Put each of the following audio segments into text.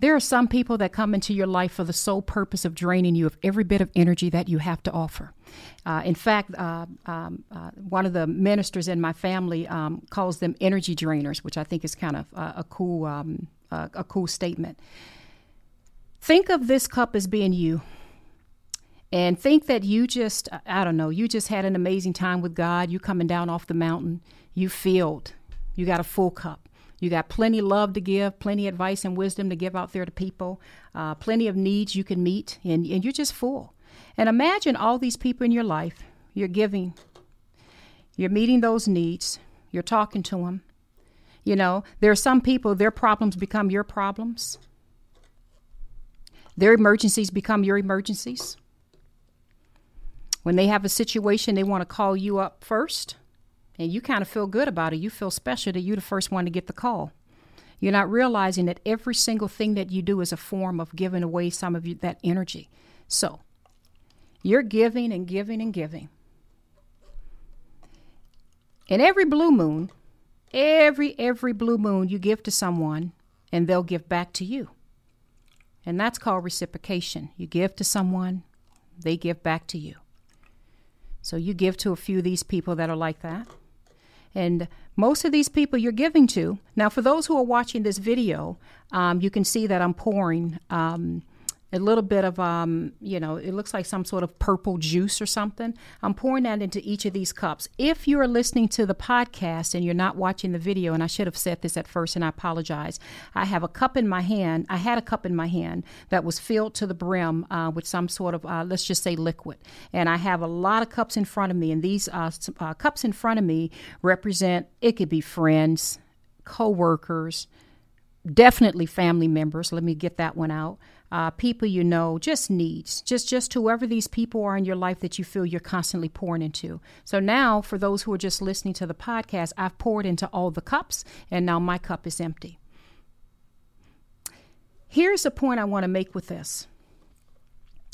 There are some people that come into your life for the sole purpose of draining you of every bit of energy that you have to offer. Uh, in fact, uh, um, uh, one of the ministers in my family um, calls them energy drainers, which I think is kind of a cool, um, a cool statement. Think of this cup as being you and think that you just i don't know you just had an amazing time with god you coming down off the mountain you filled you got a full cup you got plenty love to give plenty advice and wisdom to give out there to people uh, plenty of needs you can meet and, and you're just full. And imagine all these people in your life you're giving you're meeting those needs you're talking to them you know there are some people their problems become your problems. Their emergencies become your emergencies. When they have a situation, they want to call you up first, and you kind of feel good about it. You feel special that you're the first one to get the call. You're not realizing that every single thing that you do is a form of giving away some of you, that energy. So, you're giving and giving and giving. And every blue moon, every every blue moon you give to someone and they'll give back to you. And that's called reciprocation. You give to someone, they give back to you. So you give to a few of these people that are like that. And most of these people you're giving to, now for those who are watching this video, um, you can see that I'm pouring um, a little bit of, um, you know, it looks like some sort of purple juice or something. I'm pouring that into each of these cups. If you're listening to the podcast and you're not watching the video, and I should have said this at first and I apologize, I have a cup in my hand. I had a cup in my hand that was filled to the brim uh, with some sort of, uh, let's just say, liquid. And I have a lot of cups in front of me, and these uh, uh cups in front of me represent, it could be friends, co workers, definitely family members. Let me get that one out uh, people you know, just needs, just just whoever these people are in your life that you feel you're constantly pouring into. So now, for those who are just listening to the podcast, I've poured into all the cups, and now my cup is empty. Here's a point I want to make with this.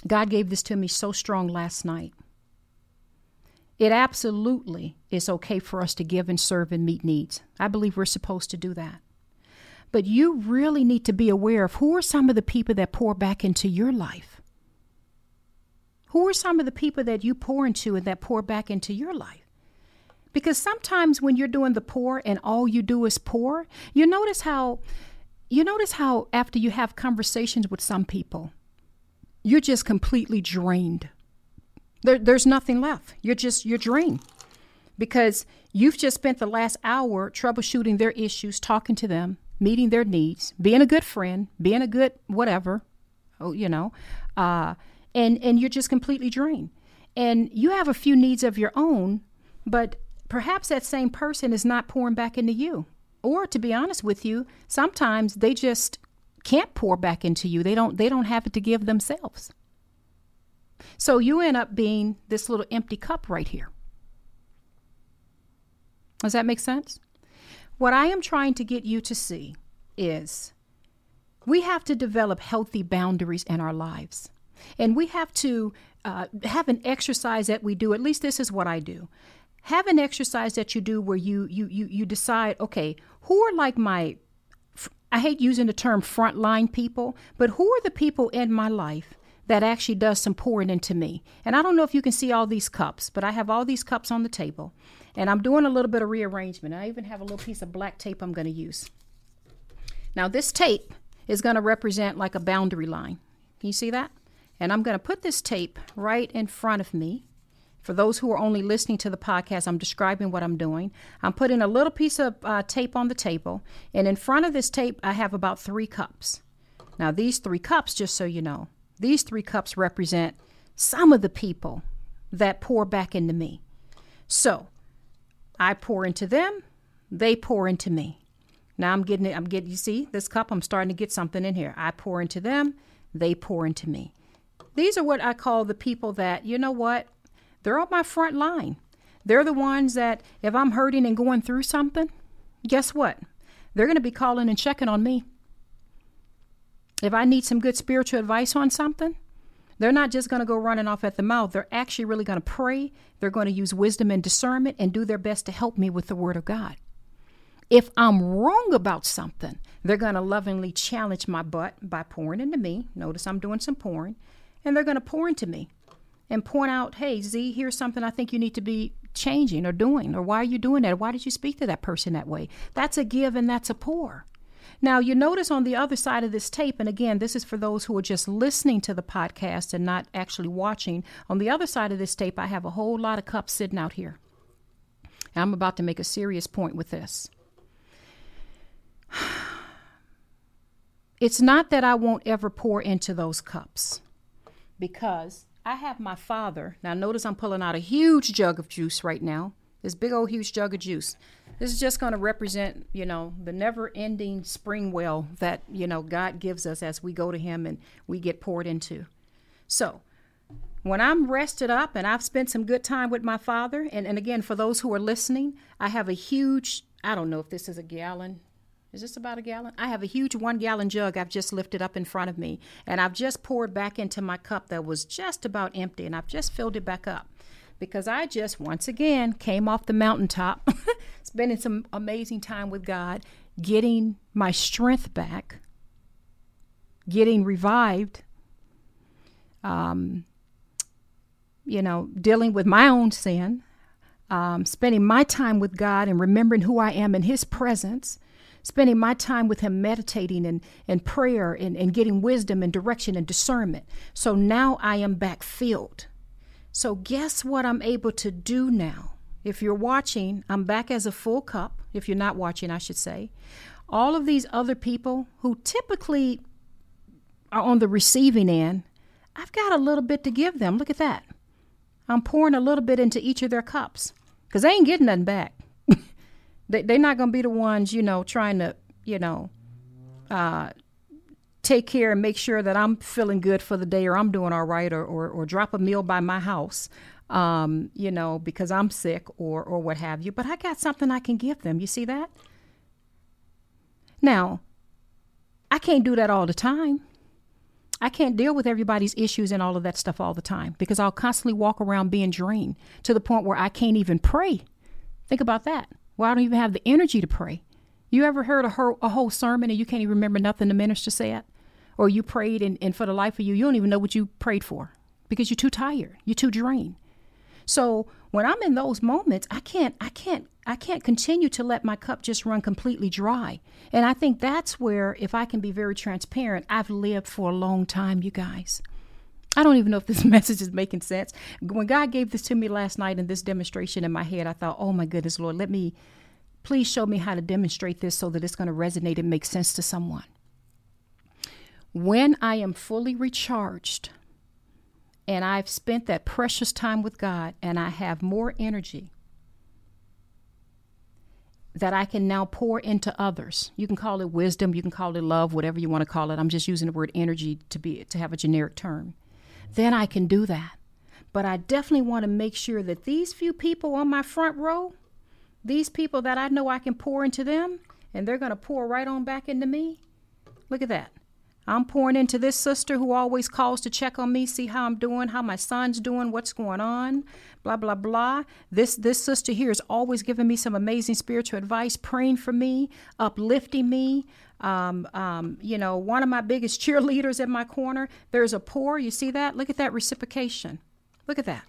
God gave this to me so strong last night. It absolutely is okay for us to give and serve and meet needs. I believe we're supposed to do that. But you really need to be aware of who are some of the people that pour back into your life. Who are some of the people that you pour into and that pour back into your life? Because sometimes when you're doing the pour and all you do is pour, you notice how you notice how after you have conversations with some people, you're just completely drained. There, there's nothing left. You're just you're drained because you've just spent the last hour troubleshooting their issues, talking to them, meeting their needs, being a good friend, being a good whatever, oh, you know, uh, and and you're just completely drained. And you have a few needs of your own, but perhaps that same person is not pouring back into you. Or to be honest with you, sometimes they just can't pour back into you. They don't they don't have it to give themselves. So you end up being this little empty cup right here. Does that make sense? What I am trying to get you to see is we have to develop healthy boundaries in our lives. And we have to uh, have an exercise that we do. At least this is what I do. Have an exercise that you do where you you you you decide, okay, who are like my I hate using the term frontline people, but who are the people in my life that actually does some pouring into me? And I don't know if you can see all these cups, but I have all these cups on the table. And I'm doing a little bit of rearrangement. I even have a little piece of black tape I'm going to use. Now, this tape is going to represent like a boundary line. Can you see that? And I'm going to put this tape right in front of me. For those who are only listening to the podcast, I'm describing what I'm doing. I'm putting a little piece of uh, tape on the table, and in front of this tape, I have about three cups. Now, these three cups, just so you know, these three cups represent some of the people that pour back into me. So, I pour into them, they pour into me. Now I'm getting it. I'm getting, you see, this cup, I'm starting to get something in here. I pour into them, they pour into me. These are what I call the people that, you know what? They're on my front line. They're the ones that, if I'm hurting and going through something, guess what? They're going to be calling and checking on me. If I need some good spiritual advice on something, they're not just going to go running off at the mouth. They're actually really going to pray. They're going to use wisdom and discernment and do their best to help me with the Word of God. If I'm wrong about something, they're going to lovingly challenge my butt by pouring into me. Notice I'm doing some pouring. And they're going to pour into me and point out, hey, Z, here's something I think you need to be changing or doing. Or why are you doing that? Why did you speak to that person that way? That's a give and that's a pour. Now, you notice on the other side of this tape, and again, this is for those who are just listening to the podcast and not actually watching. On the other side of this tape, I have a whole lot of cups sitting out here. I'm about to make a serious point with this. It's not that I won't ever pour into those cups because I have my father. Now, notice I'm pulling out a huge jug of juice right now. This big old huge jug of juice. This is just going to represent, you know, the never ending spring well that, you know, God gives us as we go to Him and we get poured into. So, when I'm rested up and I've spent some good time with my father, and, and again, for those who are listening, I have a huge, I don't know if this is a gallon. Is this about a gallon? I have a huge one gallon jug I've just lifted up in front of me, and I've just poured back into my cup that was just about empty, and I've just filled it back up because I just once again came off the mountaintop, spending some amazing time with God, getting my strength back, getting revived, um, you know, dealing with my own sin, um, spending my time with God and remembering who I am in His presence. Spending my time with him meditating and, and prayer and, and getting wisdom and direction and discernment. So now I am back filled so, guess what I'm able to do now? If you're watching, I'm back as a full cup. If you're not watching, I should say. All of these other people who typically are on the receiving end, I've got a little bit to give them. Look at that. I'm pouring a little bit into each of their cups because they ain't getting nothing back. they, they're not going to be the ones, you know, trying to, you know, uh, take care and make sure that I'm feeling good for the day or I'm doing all right or, or, or drop a meal by my house, um, you know, because I'm sick or, or what have you. But I got something I can give them. You see that? Now, I can't do that all the time. I can't deal with everybody's issues and all of that stuff all the time because I'll constantly walk around being drained to the point where I can't even pray. Think about that. Well, I don't even have the energy to pray. You ever heard a whole, a whole sermon and you can't even remember nothing the minister said? Or you prayed and, and for the life of you, you don't even know what you prayed for because you're too tired, you're too drained. So when I'm in those moments, I can't, I can't, I can't continue to let my cup just run completely dry. And I think that's where, if I can be very transparent, I've lived for a long time, you guys. I don't even know if this message is making sense. When God gave this to me last night in this demonstration in my head, I thought, oh my goodness, Lord, let me, please show me how to demonstrate this so that it's going to resonate and make sense to someone. When I am fully recharged and I've spent that precious time with God and I have more energy that I can now pour into others. You can call it wisdom, you can call it love, whatever you want to call it. I'm just using the word energy to be to have a generic term. Then I can do that. But I definitely want to make sure that these few people on my front row, these people that I know I can pour into them and they're going to pour right on back into me. Look at that. I'm pouring into this sister who always calls to check on me, see how I'm doing, how my son's doing, what's going on, blah blah blah. This this sister here is always giving me some amazing spiritual advice, praying for me, uplifting me. Um, um, you know, one of my biggest cheerleaders in my corner. There's a pour. You see that? Look at that reciprocation. Look at that.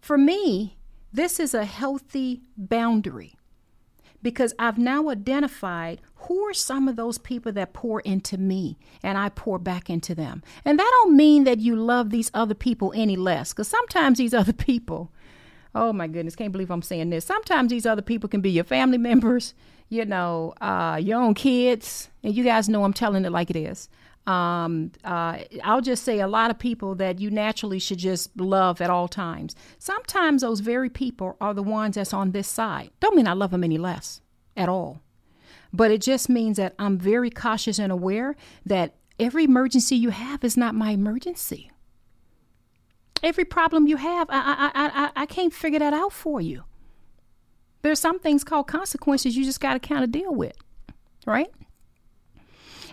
For me, this is a healthy boundary because I've now identified who are some of those people that pour into me and I pour back into them. And that don't mean that you love these other people any less because sometimes these other people, oh my goodness, can't believe I'm saying this. Sometimes these other people can be your family members, you know, uh, your own kids, and you guys know I'm telling it like it is. Um, uh, I'll just say a lot of people that you naturally should just love at all times. Sometimes those very people are the ones that's on this side. Don't mean I love them any less at all. But it just means that I'm very cautious and aware that every emergency you have is not my emergency. Every problem you have, I, I, I, I, can't figure that out for you. There's some things called consequences you just got to kind of deal with, right?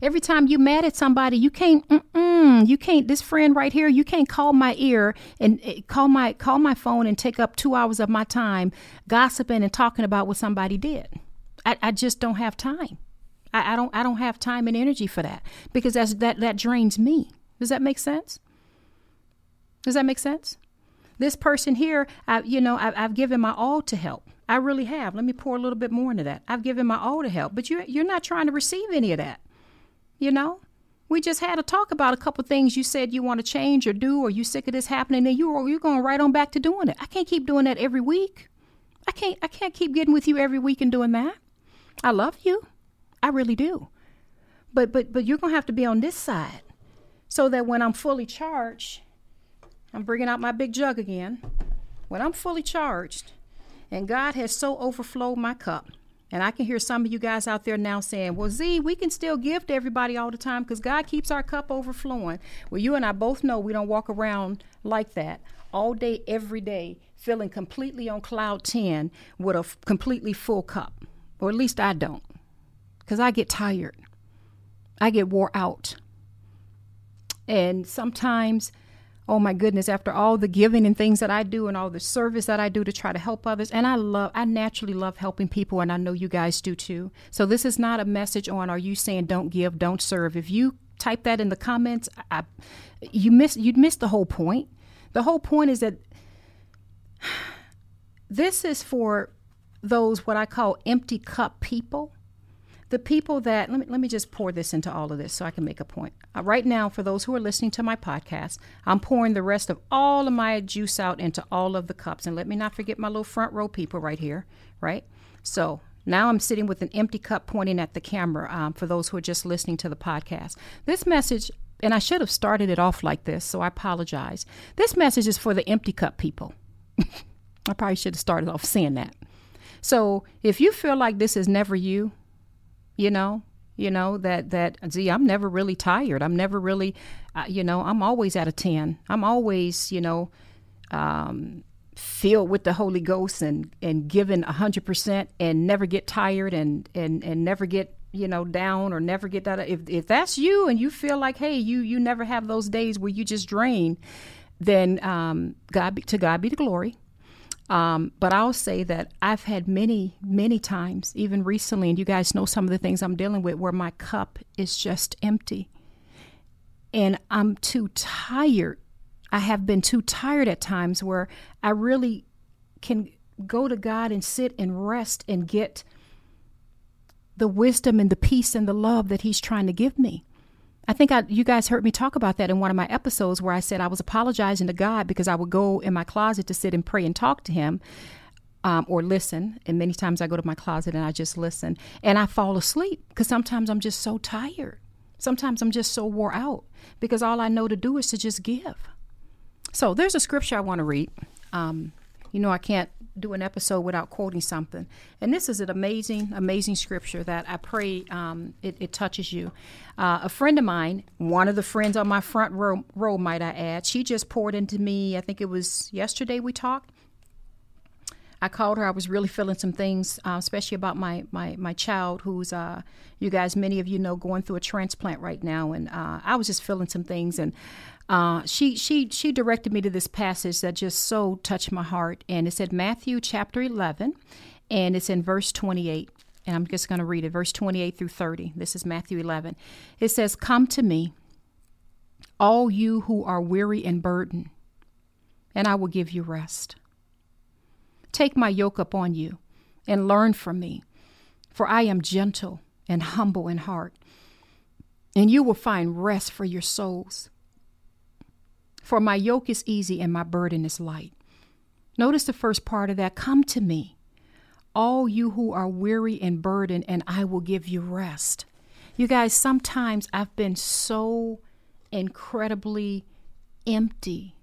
Every time you mad at somebody, you can't mm, you can't. This friend right here, you can't call my ear and uh, call my call my phone and take up two hours of my time gossiping and talking about what somebody did. I, I just don't have time. I, I don't I don't have time and energy for that because that's that that drains me. Does that make sense? Does that make sense? This person here, I, you know, I, I've given my all to help. I really have. Let me pour a little bit more into that. I've given my all to help, but you're you're not trying to receive any of that. You know, we just had a talk about a couple things you said you want to change or do, or you sick of this happening, and you you're going right on back to doing it. I can't keep doing that every week. I can't I can't keep getting with you every week and doing that. I love you, I really do, but but but you're gonna have to be on this side, so that when I'm fully charged, I'm bringing out my big jug again. When I'm fully charged, and God has so overflowed my cup. And I can hear some of you guys out there now saying, Well, Z, we can still give to everybody all the time because God keeps our cup overflowing. Well, you and I both know we don't walk around like that all day, every day, feeling completely on cloud 10 with a f- completely full cup. Or at least I don't because I get tired, I get wore out. And sometimes oh my goodness, after all the giving and things that I do and all the service that I do to try to help others, and I love, I naturally love helping people, and I know you guys do too. So this is not a message on are you saying don't give, don't serve. If you type that in the comments, I, you miss you'd miss the whole point. The whole point is that this is for those what I call empty cup people the people that let me let me just pour this into all of this so I can make a point. Uh, right now, for those who are listening to my podcast, I'm pouring the rest of all of my juice out into all of the cups, and let me not forget my little front row people right here, right? So now I'm sitting with an empty cup pointing at the camera. Um, for those who are just listening to the podcast, this message. And I should have started it off like this, so I apologize. This message is for the empty cup people. I probably should have started off saying that. So if you feel like this is never you, you know you know that that see i'm never really tired. I'm never really uh, you know i'm always at a 10 i'm always you know um, filled with the holy ghost and and given 100% and never get tired and and and never get you know down or never get that. If if that's you and you feel like hey you you never have those days where you just drain then um, god be, to god be the glory um, but I'll say that I've had many, many times, even recently, and you guys know some of the things I'm dealing with, where my cup is just empty. And I'm too tired. I have been too tired at times where I really can go to God and sit and rest and get the wisdom and the peace and the love that He's trying to give me. I think I, you guys heard me talk about that in one of my episodes where I said I was apologizing to God because I would go in my closet to sit and pray and talk to Him um, or listen. And many times I go to my closet and I just listen and I fall asleep because sometimes I'm just so tired. Sometimes I'm just so wore out because all I know to do is to just give. So there's a scripture I want to read. Um, you know, I can't do an episode without quoting something. And this is an amazing, amazing scripture that I pray um, it, it, touches you. Uh, a friend of mine, one of the friends on my front row, row, might I add, she just poured into me. I think it was yesterday we talked. I called her. I was really feeling some things, uh, especially about my my my child, who's uh, you guys, many of you know, going through a transplant right now, and uh, I was just feeling some things, and uh, she she she directed me to this passage that just so touched my heart, and it said Matthew chapter eleven, and it's in verse twenty eight, and I'm just going to read it, verse twenty eight through thirty. This is Matthew eleven. It says, "Come to me, all you who are weary and burdened, and I will give you rest." Take my yoke upon you and learn from me, for I am gentle and humble in heart, and you will find rest for your souls. For my yoke is easy and my burden is light. Notice the first part of that come to me, all you who are weary and burdened, and I will give you rest. You guys, sometimes I've been so incredibly empty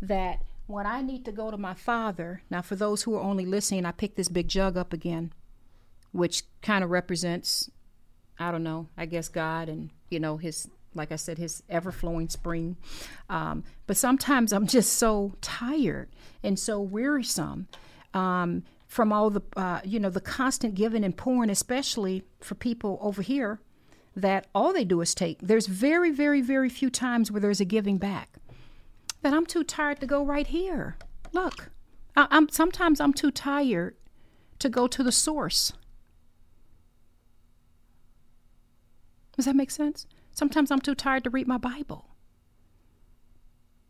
that when I need to go to my father, now for those who are only listening, I pick this big jug up again, which kind of represents, I don't know, I guess God and, you know, his, like I said, his ever flowing spring. Um, but sometimes I'm just so tired and so wearisome um, from all the, uh, you know, the constant giving and pouring, especially for people over here that all they do is take. There's very, very, very few times where there's a giving back. That I'm too tired to go right here. Look, I, am sometimes I'm too tired to go to the source. Does that make sense? Sometimes I'm too tired to read my Bible.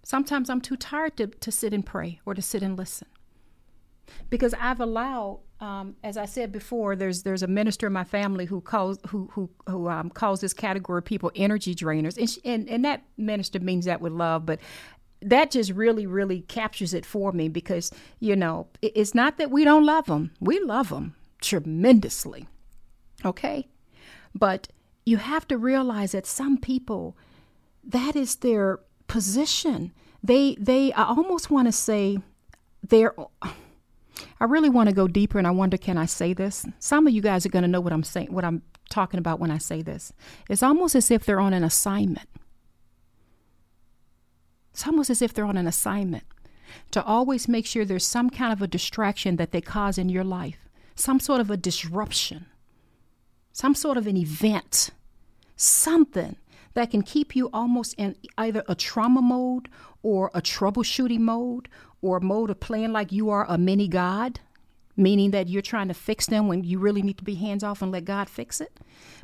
Sometimes I'm too tired to, to sit and pray or to sit and listen. Because I've allowed, um, as I said before, there's there's a minister in my family who calls who who who um, calls this category of people energy drainers, and, she, and and that minister means that with love, but that just really really captures it for me because you know it's not that we don't love them, we love them tremendously, okay, but you have to realize that some people that is their position. They they i almost want to say they're i really want to go deeper and i wonder can i say this? Some of you guys are going to know what i'm saying what i'm talking about when i say this. It's almost as if they're on an assignment it's almost as if they're on an assignment to always make sure there's some kind of a distraction that they cause in your life some sort of a disruption some sort of an event something that can keep you almost in either a trauma mode or a troubleshooting mode or a mode of playing like you are a mini God, meaning that you're trying to fix them when you really need to be hands off and let God fix it.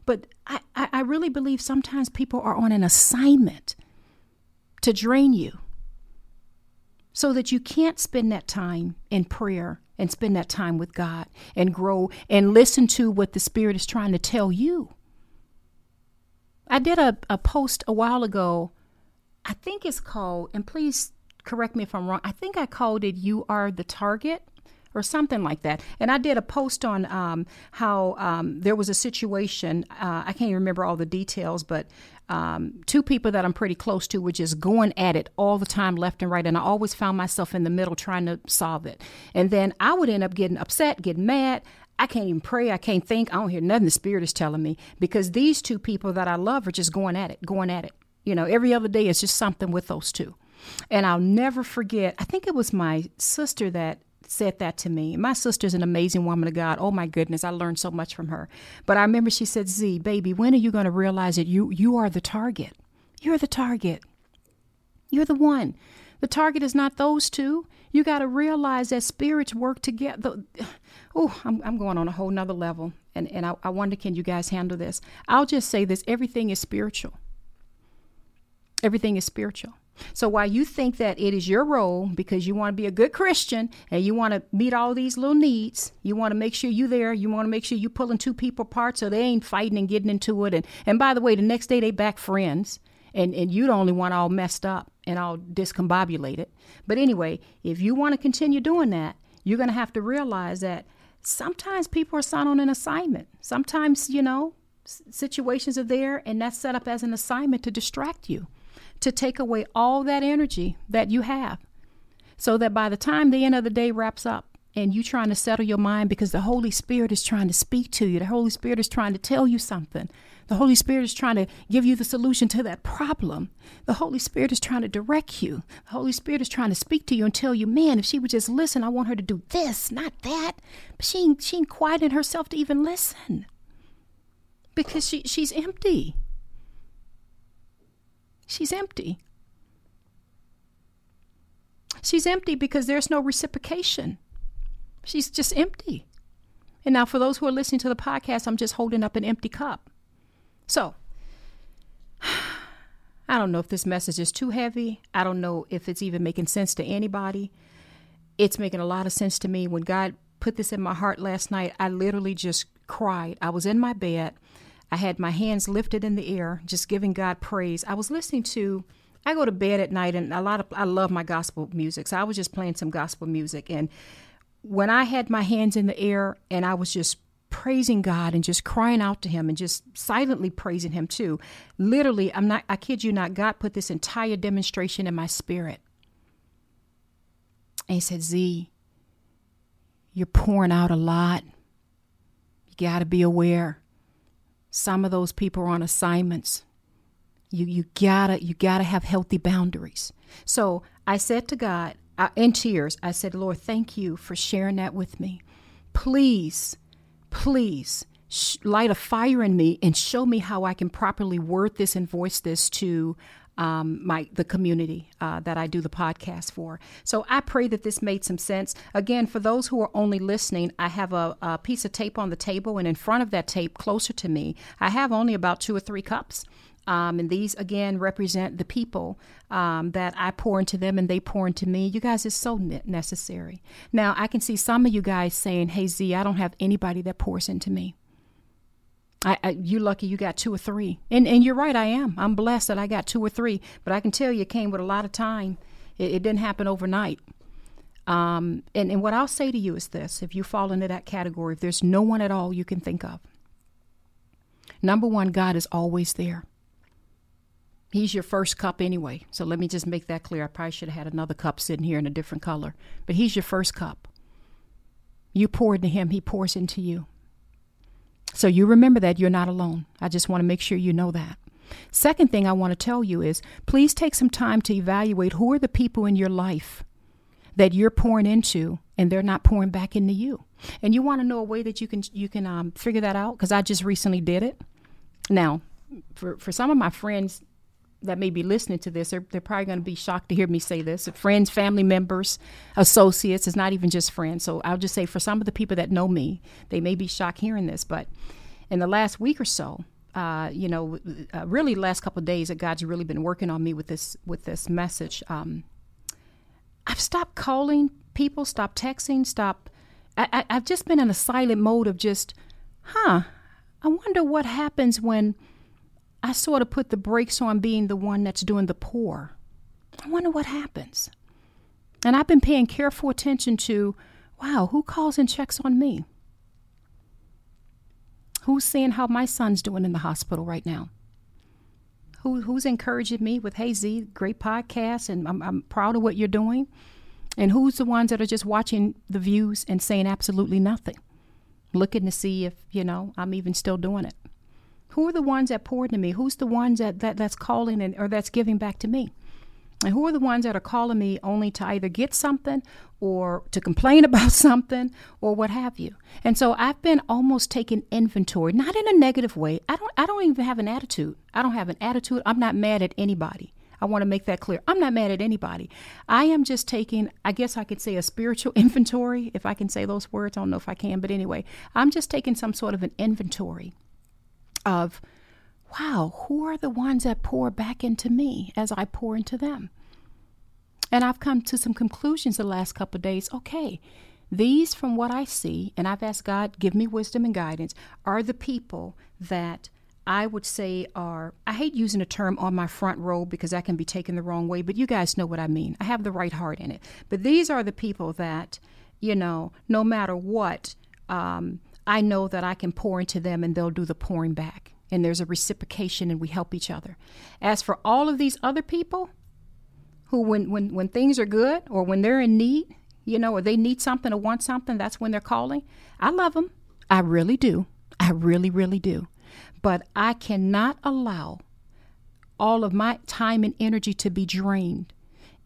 But I, I really believe sometimes people are on an assignment to drain you so that you can't spend that time in prayer and spend that time with God and grow and listen to what the Spirit is trying to tell you. I did a, a post a while ago. I think it's called, and please correct me if I'm wrong, I think I called it You Are the Target or something like that. And I did a post on um, how um, there was a situation, uh, I can't remember all the details, but um, two people that I'm pretty close to were just going at it all the time, left and right. And I always found myself in the middle trying to solve it. And then I would end up getting upset, getting mad. I can't even pray. I can't think. I don't hear nothing the Spirit is telling me because these two people that I love are just going at it, going at it. You know, every other day is just something with those two. And I'll never forget, I think it was my sister that said that to me. My sister's an amazing woman of God. Oh my goodness, I learned so much from her. But I remember she said, Z, baby, when are you going to realize that you, you are the target? You're the target. You're the one. The target is not those two. You got to realize that spirits work together. Oh, I'm, I'm going on a whole nother level. And, and I, I wonder, can you guys handle this? I'll just say this everything is spiritual. Everything is spiritual. So while you think that it is your role because you want to be a good Christian and you want to meet all these little needs, you want to make sure you're there, you want to make sure you're pulling two people apart so they ain't fighting and getting into it. And and by the way, the next day they back friends and, and you the only one all messed up and all discombobulated. But anyway, if you want to continue doing that, you're going to have to realize that sometimes people are signed on an assignment. Sometimes, you know, situations are there and that's set up as an assignment to distract you, to take away all that energy that you have. So that by the time the end of the day wraps up, and you trying to settle your mind because the Holy Spirit is trying to speak to you. The Holy Spirit is trying to tell you something. The Holy Spirit is trying to give you the solution to that problem. The Holy Spirit is trying to direct you. The Holy Spirit is trying to speak to you and tell you, man, if she would just listen, I want her to do this, not that. But she ain't, she ain't quieting herself to even listen because she, she's empty. She's empty. She's empty because there's no reciprocation. She's just empty. And now, for those who are listening to the podcast, I'm just holding up an empty cup. So, I don't know if this message is too heavy. I don't know if it's even making sense to anybody. It's making a lot of sense to me. When God put this in my heart last night, I literally just cried. I was in my bed. I had my hands lifted in the air, just giving God praise. I was listening to I go to bed at night and a lot of I love my gospel music. So I was just playing some gospel music and when I had my hands in the air and I was just praising God and just crying out to Him and just silently praising Him too. Literally, I'm not, I kid you not, God put this entire demonstration in my spirit. And He said, Z, you're pouring out a lot. You got to be aware. Some of those people are on assignments. You, you gotta you gotta have healthy boundaries. So I said to God, I, in tears, I said, Lord, thank you for sharing that with me. Please Please sh- light a fire in me and show me how I can properly word this and voice this to um, my the community uh, that I do the podcast for. So I pray that this made some sense. Again, for those who are only listening, I have a, a piece of tape on the table, and in front of that tape, closer to me, I have only about two or three cups. Um, and these again represent the people um, that I pour into them and they pour into me. You guys, it's so ne- necessary. Now, I can see some of you guys saying, Hey, Z, I don't have anybody that pours into me. I, I, you lucky you got two or three. And, and you're right, I am. I'm blessed that I got two or three. But I can tell you it came with a lot of time. It, it didn't happen overnight. Um, and, and what I'll say to you is this if you fall into that category, if there's no one at all you can think of, number one, God is always there. He's your first cup anyway. So let me just make that clear. I probably should have had another cup sitting here in a different color. But He's your first cup. You pour into Him, He pours into you. So you remember that you're not alone. I just want to make sure you know that. Second thing I want to tell you is please take some time to evaluate who are the people in your life that you're pouring into and they're not pouring back into you. And you want to know a way that you can you can um, figure that out because I just recently did it. Now, for for some of my friends that may be listening to this, they're, they're probably going to be shocked to hear me say this. Friends, family members, associates, it's not even just friends. So I'll just say for some of the people that know me, they may be shocked hearing this. But in the last week or so, uh, you know, uh, really the last couple days that God's really been working on me with this with this message. Um, I've stopped calling people, stopped texting, stopped. I, I, I've just been in a silent mode of just, huh? I wonder what happens when I sort of put the brakes on being the one that's doing the pour. I wonder what happens. And I've been paying careful attention to wow, who calls and checks on me? Who's seeing how my son's doing in the hospital right now? Who, who's encouraging me with, hey, Z, great podcast, and I'm, I'm proud of what you're doing? And who's the ones that are just watching the views and saying absolutely nothing? Looking to see if, you know, I'm even still doing it. Who are the ones that pour into me? Who's the ones that, that that's calling and or that's giving back to me? And who are the ones that are calling me only to either get something or to complain about something or what have you? And so I've been almost taking inventory, not in a negative way. I don't I don't even have an attitude. I don't have an attitude. I'm not mad at anybody. I want to make that clear. I'm not mad at anybody. I am just taking, I guess I could say a spiritual inventory, if I can say those words. I don't know if I can, but anyway, I'm just taking some sort of an inventory of, wow, who are the ones that pour back into me as I pour into them? And I've come to some conclusions the last couple of days. Okay, these, from what I see, and I've asked God, give me wisdom and guidance, are the people that I would say are, I hate using the term on my front row because that can be taken the wrong way, but you guys know what I mean. I have the right heart in it. But these are the people that, you know, no matter what, um, I know that I can pour into them and they'll do the pouring back. And there's a reciprocation and we help each other. As for all of these other people who, when, when, when things are good or when they're in need, you know, or they need something or want something, that's when they're calling. I love them. I really do. I really, really do. But I cannot allow all of my time and energy to be drained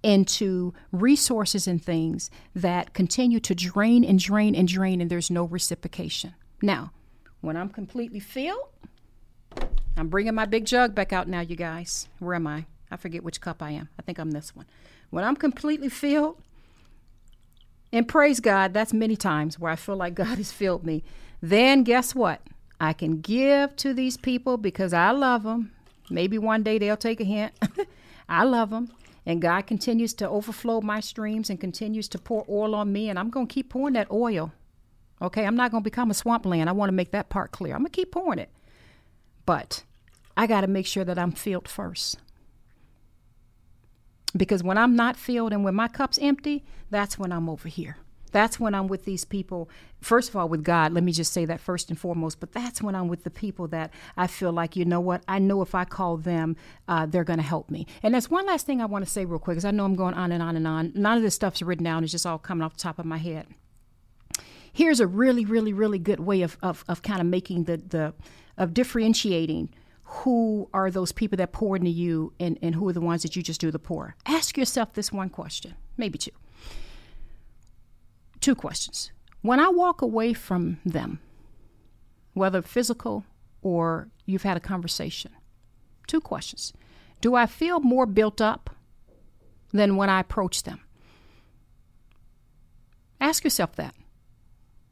into resources and things that continue to drain and drain and drain, and there's no reciprocation. Now, when I'm completely filled, I'm bringing my big jug back out now, you guys. Where am I? I forget which cup I am. I think I'm this one. When I'm completely filled, and praise God, that's many times where I feel like God has filled me. Then guess what? I can give to these people because I love them. Maybe one day they'll take a hint. I love them. And God continues to overflow my streams and continues to pour oil on me. And I'm going to keep pouring that oil. Okay, I'm not going to become a swampland. I want to make that part clear. I'm going to keep pouring it. But I got to make sure that I'm filled first. Because when I'm not filled and when my cup's empty, that's when I'm over here. That's when I'm with these people. First of all, with God, let me just say that first and foremost. But that's when I'm with the people that I feel like, you know what? I know if I call them, uh, they're going to help me. And that's one last thing I want to say real quick, because I know I'm going on and on and on. None of this stuff's written down, it's just all coming off the top of my head. Here's a really, really, really good way of, of, of kind of making the, the, of differentiating who are those people that pour into you and, and who are the ones that you just do the pour. Ask yourself this one question, maybe two two questions. When I walk away from them, whether physical or you've had a conversation. Two questions. Do I feel more built up than when I approach them? Ask yourself that.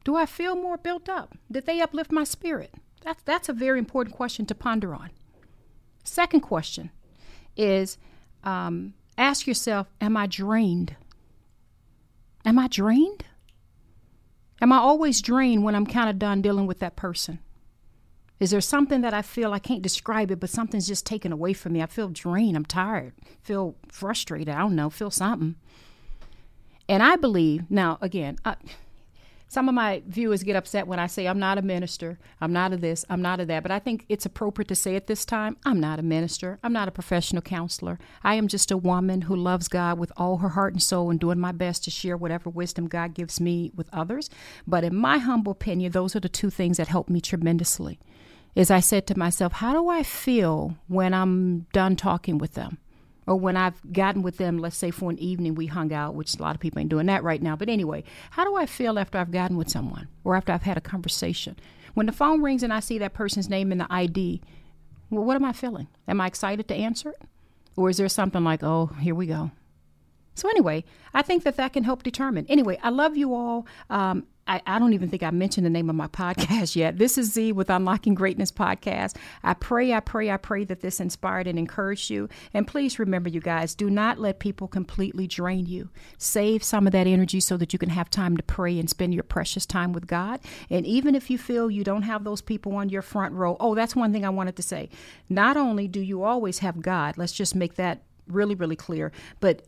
Do I feel more built up? Did they uplift my spirit? That's, that's a very important question to ponder on. Second question is um, ask yourself Am I drained? Am I drained? Am I always drained when I'm kind of done dealing with that person? Is there something that I feel I can't describe it, but something's just taken away from me? I feel drained. I'm tired. Feel frustrated. I don't know. Feel something. And I believe now again. I, some of my viewers get upset when I say I'm not a minister, I'm not a this, I'm not a that, but I think it's appropriate to say at this time I'm not a minister, I'm not a professional counselor. I am just a woman who loves God with all her heart and soul and doing my best to share whatever wisdom God gives me with others. But in my humble opinion, those are the two things that help me tremendously. Is I said to myself, how do I feel when I'm done talking with them? Or when I've gotten with them, let's say for an evening we hung out, which a lot of people ain't doing that right now. But anyway, how do I feel after I've gotten with someone or after I've had a conversation? When the phone rings and I see that person's name in the ID, well, what am I feeling? Am I excited to answer it? Or is there something like, oh, here we go? So, anyway, I think that that can help determine. Anyway, I love you all. Um, I, I, don't even think I mentioned the name of my podcast yet. This is Z with Unlocking Greatness Podcast. I pray, I pray, I pray that this inspired and encouraged you. And please remember, you guys, do not let people completely drain you. Save some of that energy so that you can have time to pray and spend your precious time with God. And even if you feel you don't have those people on your front row, oh, that's one thing I wanted to say. Not only do you always have God, let's just make that really, really clear, but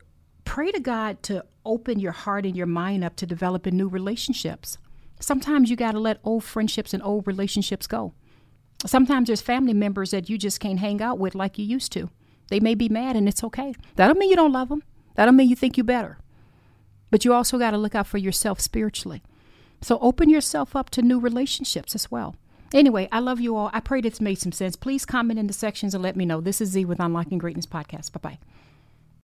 pray to God to open your heart and your mind up to developing new relationships. Sometimes you got to let old friendships and old relationships go. Sometimes there's family members that you just can't hang out with like you used to. They may be mad and it's okay. That don't mean you don't love them. That don't mean you think you better. But you also got to look out for yourself spiritually. So open yourself up to new relationships as well. Anyway, I love you all. I pray this made some sense. Please comment in the sections and let me know. This is Z with Unlocking Greatness Podcast. Bye bye.